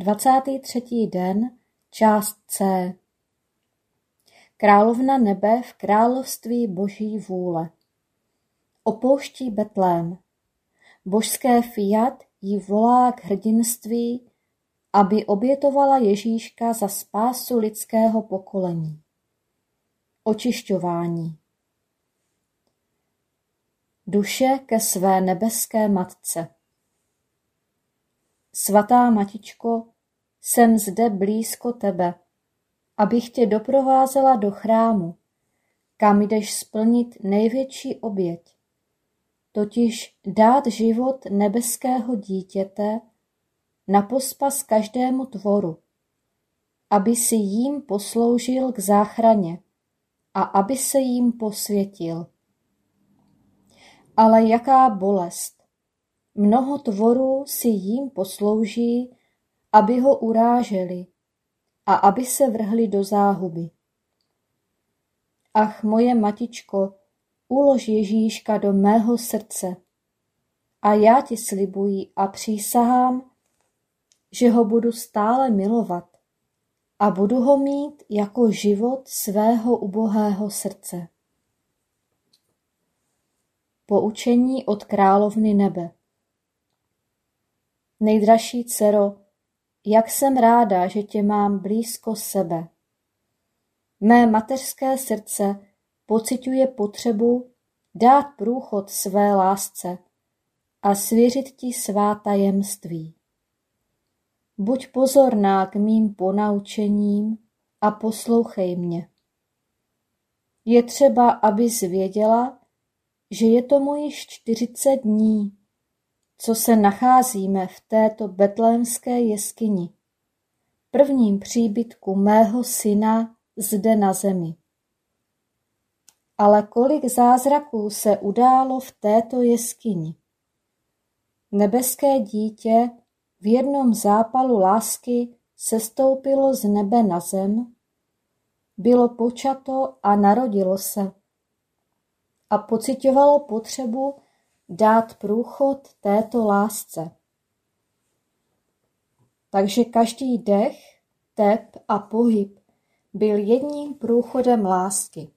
23. den, část C. Královna nebe v království boží vůle. Opouští Betlém. Božské fiat jí volá k hrdinství, aby obětovala Ježíška za spásu lidského pokolení. Očišťování. Duše ke své nebeské matce. Svatá Matičko, jsem zde blízko tebe, abych tě doprovázela do chrámu, kam jdeš splnit největší oběť, totiž dát život nebeského dítěte na pospas každému tvoru, aby si jím posloužil k záchraně a aby se jím posvětil. Ale jaká bolest! Mnoho tvorů si jím poslouží, aby ho uráželi a aby se vrhli do záhuby. Ach, moje matičko, ulož Ježíška do mého srdce a já ti slibuji a přísahám, že ho budu stále milovat a budu ho mít jako život svého ubohého srdce. Poučení od královny nebe Nejdražší dcero, jak jsem ráda, že tě mám blízko sebe. Mé mateřské srdce pociťuje potřebu dát průchod své lásce a svěřit ti svá tajemství. Buď pozorná k mým ponaučením a poslouchej mě. Je třeba, aby zvěděla, že je tomu již čtyřicet dní, co se nacházíme v této betlémské jeskyni, prvním příbytku mého syna zde na zemi. Ale kolik zázraků se událo v této jeskyni. Nebeské dítě v jednom zápalu lásky sestoupilo z nebe na zem, bylo počato a narodilo se a pocitovalo potřebu dát průchod této lásce. Takže každý dech, tep a pohyb byl jedním průchodem lásky.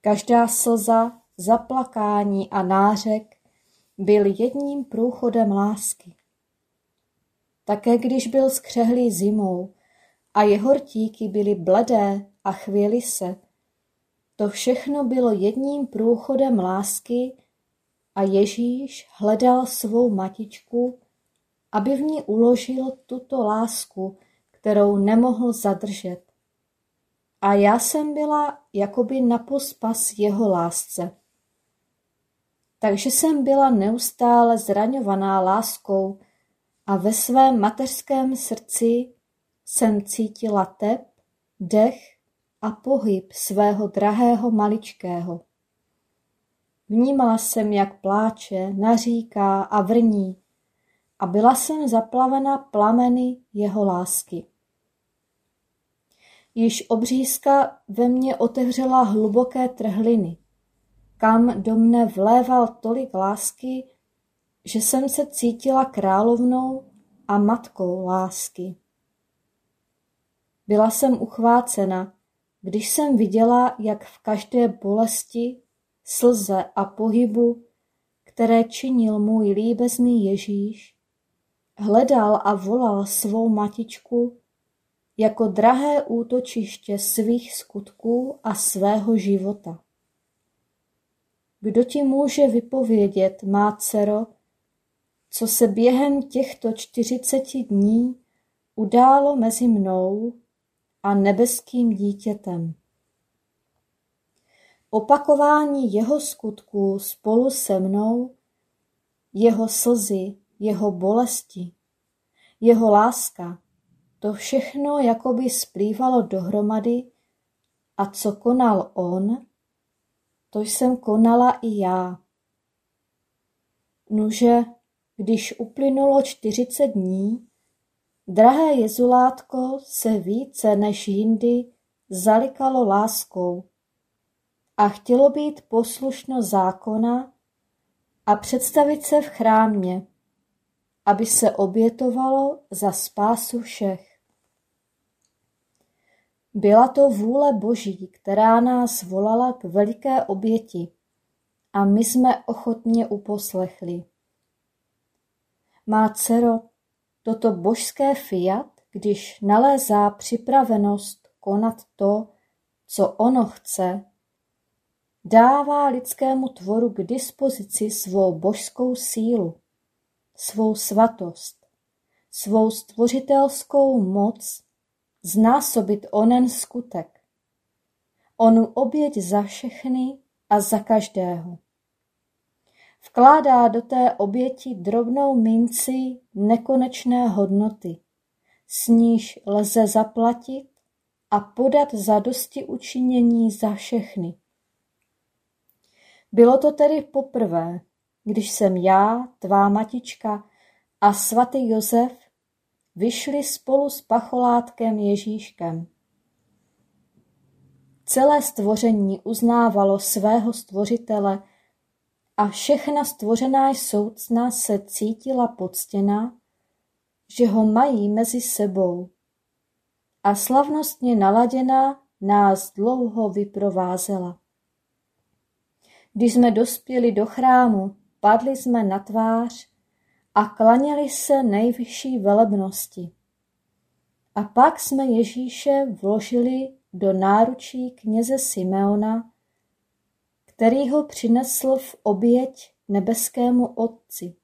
Každá slza, zaplakání a nářek byl jedním průchodem lásky. Také když byl skřehlý zimou a jeho rtíky byly bledé a chvěly se, to všechno bylo jedním průchodem lásky a Ježíš hledal svou matičku, aby v ní uložil tuto lásku, kterou nemohl zadržet. A já jsem byla jakoby na pospas jeho lásce. Takže jsem byla neustále zraňovaná láskou a ve svém mateřském srdci jsem cítila tep, dech a pohyb svého drahého maličkého. Vnímala jsem, jak pláče, naříká a vrní a byla jsem zaplavena plameny jeho lásky. Již obřízka ve mně otevřela hluboké trhliny, kam do mne vléval tolik lásky, že jsem se cítila královnou a matkou lásky. Byla jsem uchvácena, když jsem viděla, jak v každé bolesti, slze a pohybu, které činil můj líbezný Ježíš, hledal a volal svou matičku jako drahé útočiště svých skutků a svého života. Kdo ti může vypovědět, má dcero, co se během těchto čtyřiceti dní událo mezi mnou a nebeským dítětem. Opakování jeho skutků spolu se mnou, jeho slzy, jeho bolesti, jeho láska, to všechno jakoby splývalo dohromady a co konal on, to jsem konala i já. Nuže, když uplynulo čtyřicet dní, Drahé jezulátko se více než jindy zalikalo láskou a chtělo být poslušno zákona a představit se v chrámě, aby se obětovalo za spásu všech. Byla to vůle Boží, která nás volala k veliké oběti a my jsme ochotně uposlechli. Má dcero, Toto božské fiat, když nalézá připravenost konat to, co ono chce, dává lidskému tvoru k dispozici svou božskou sílu, svou svatost, svou stvořitelskou moc znásobit onen skutek, onu oběť za všechny a za každého. Vkládá do té oběti drobnou minci nekonečné hodnoty, s níž lze zaplatit a podat zadosti učinění za všechny. Bylo to tedy poprvé, když jsem já, tvá matička a svatý Josef vyšli spolu s pacholátkem Ježíškem. Celé stvoření uznávalo svého stvořitele a všechna stvořená soucna se cítila poctěna, že ho mají mezi sebou a slavnostně naladěná nás dlouho vyprovázela. Když jsme dospěli do chrámu, padli jsme na tvář a klaněli se nejvyšší velebnosti. A pak jsme Ježíše vložili do náručí kněze Simeona, který ho přinesl v oběť nebeskému Otci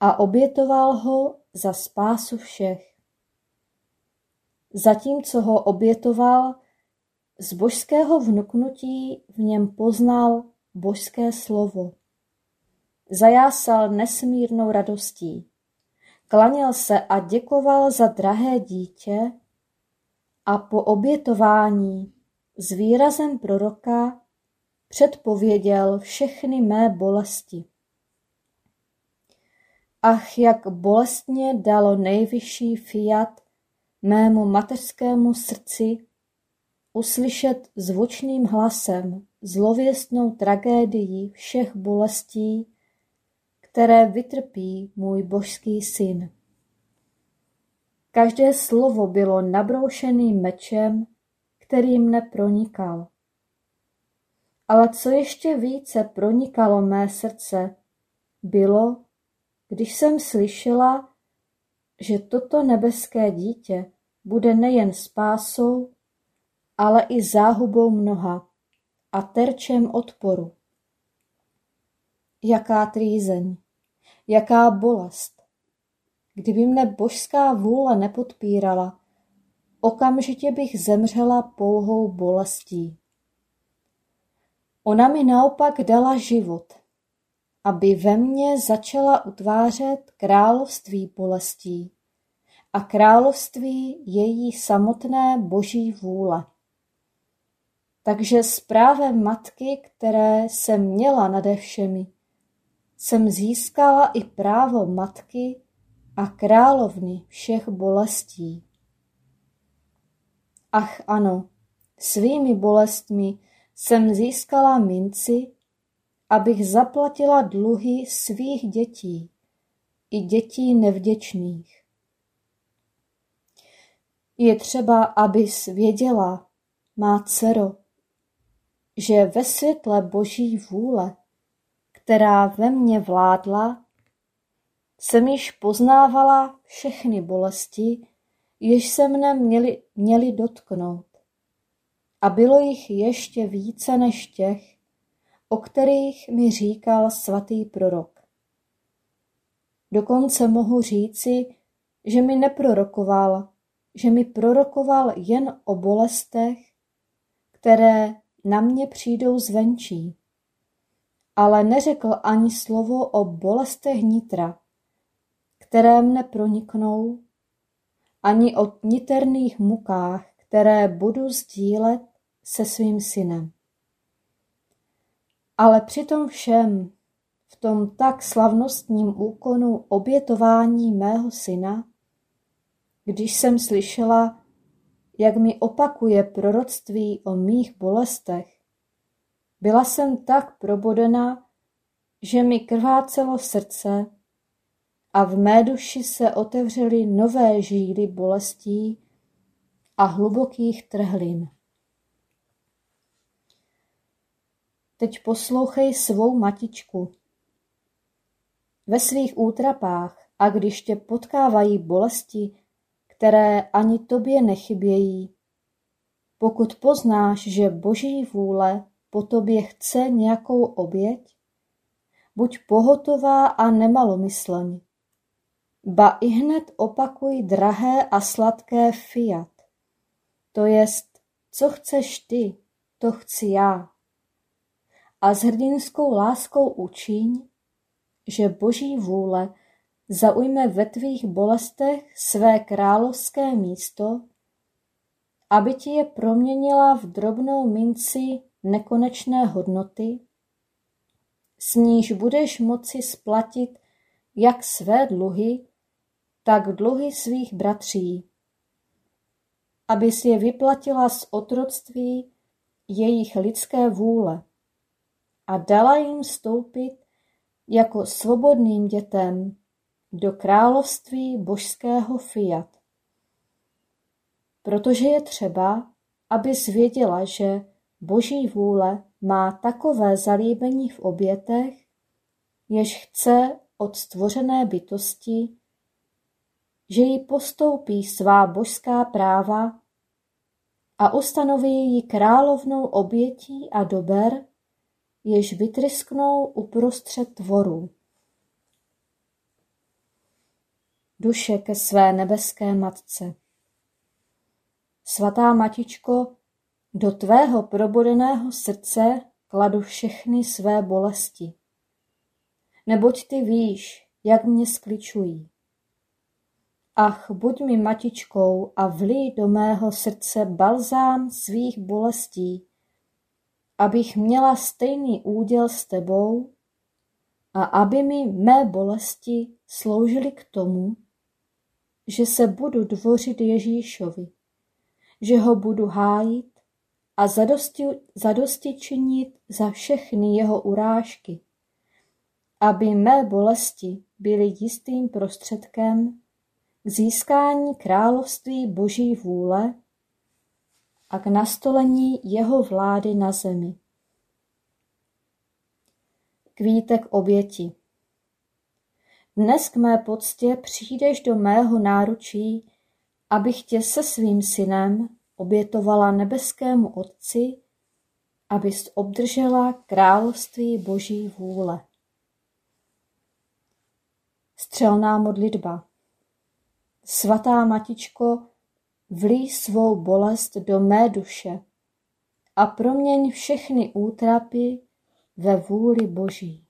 a obětoval ho za spásu všech. Zatímco ho obětoval, z božského vnuknutí v něm poznal božské slovo. Zajásal nesmírnou radostí. Klaněl se a děkoval za drahé dítě a po obětování s výrazem proroka předpověděl všechny mé bolesti. Ach, jak bolestně dalo nejvyšší fiat mému mateřskému srdci uslyšet zvučným hlasem zlověstnou tragédii všech bolestí, které vytrpí můj božský syn. Každé slovo bylo nabroušeným mečem, který mne pronikal. Ale co ještě více pronikalo mé srdce, bylo, když jsem slyšela, že toto nebeské dítě bude nejen spásou, ale i záhubou mnoha a terčem odporu. Jaká trýzeň, jaká bolest. Kdyby mne božská vůle nepodpírala, okamžitě bych zemřela pouhou bolestí. Ona mi naopak dala život, aby ve mně začala utvářet království bolestí a království její samotné boží vůle. Takže s právem matky, které jsem měla nade všemi, jsem získala i právo matky a královny všech bolestí. Ach ano, svými bolestmi jsem získala minci, abych zaplatila dluhy svých dětí i dětí nevděčných. Je třeba, abys věděla, má dcero, že ve světle boží vůle, která ve mně vládla, jsem již poznávala všechny bolesti, jež se mne měli, měli dotknout. A bylo jich ještě více než těch, o kterých mi říkal svatý prorok. Dokonce mohu říci, že mi neprorokoval, že mi prorokoval jen o bolestech, které na mě přijdou zvenčí. Ale neřekl ani slovo o bolestech nitra, které mne proniknou, ani o niterných mukách, které budu sdílet se svým synem. Ale při tom všem, v tom tak slavnostním úkonu obětování mého syna, když jsem slyšela, jak mi opakuje proroctví o mých bolestech, byla jsem tak probodena, že mi krvácelo srdce a v mé duši se otevřely nové žíly bolestí a hlubokých trhlin. Teď poslouchej svou matičku. Ve svých útrapách a když tě potkávají bolesti, které ani tobě nechybějí, pokud poznáš, že Boží vůle po tobě chce nějakou oběť, buď pohotová a nemalomyslň. Ba i hned opakuj drahé a sladké fiat. To jest, co chceš ty, to chci já. A s hrdinskou láskou učiň, že Boží vůle zaujme ve tvých bolestech své královské místo, aby ti je proměnila v drobnou minci nekonečné hodnoty, s níž budeš moci splatit jak své dluhy, tak dluhy svých bratří, abys je vyplatila z otroctví jejich lidské vůle a dala jim stoupit jako svobodným dětem do království božského fiat. Protože je třeba, abys věděla, že boží vůle má takové zalíbení v obětech, jež chce od stvořené bytosti, že jí postoupí svá božská práva a ustanoví ji královnou obětí a dober, jež vytrysknou uprostřed tvorů. Duše ke své nebeské matce. Svatá matičko, Do tvého probodeného srdce kladu všechny své bolesti. Neboť ty víš, jak mě skličují. Ach, buď mi matičkou a vlí do mého srdce balzám svých bolestí, abych měla stejný úděl s tebou a aby mi mé bolesti sloužily k tomu, že se budu dvořit Ježíšovi, že ho budu hájit a zadosti, zadosti činit za všechny jeho urážky, aby mé bolesti byly jistým prostředkem k získání království Boží vůle a k nastolení jeho vlády na zemi. Kvítek oběti Dnes k mé poctě přijdeš do mého náručí, abych tě se svým synem obětovala nebeskému Otci, abys obdržela království Boží vůle. Střelná modlitba Svatá Matičko, vlí svou bolest do mé duše a proměň všechny útrapy ve vůli Boží.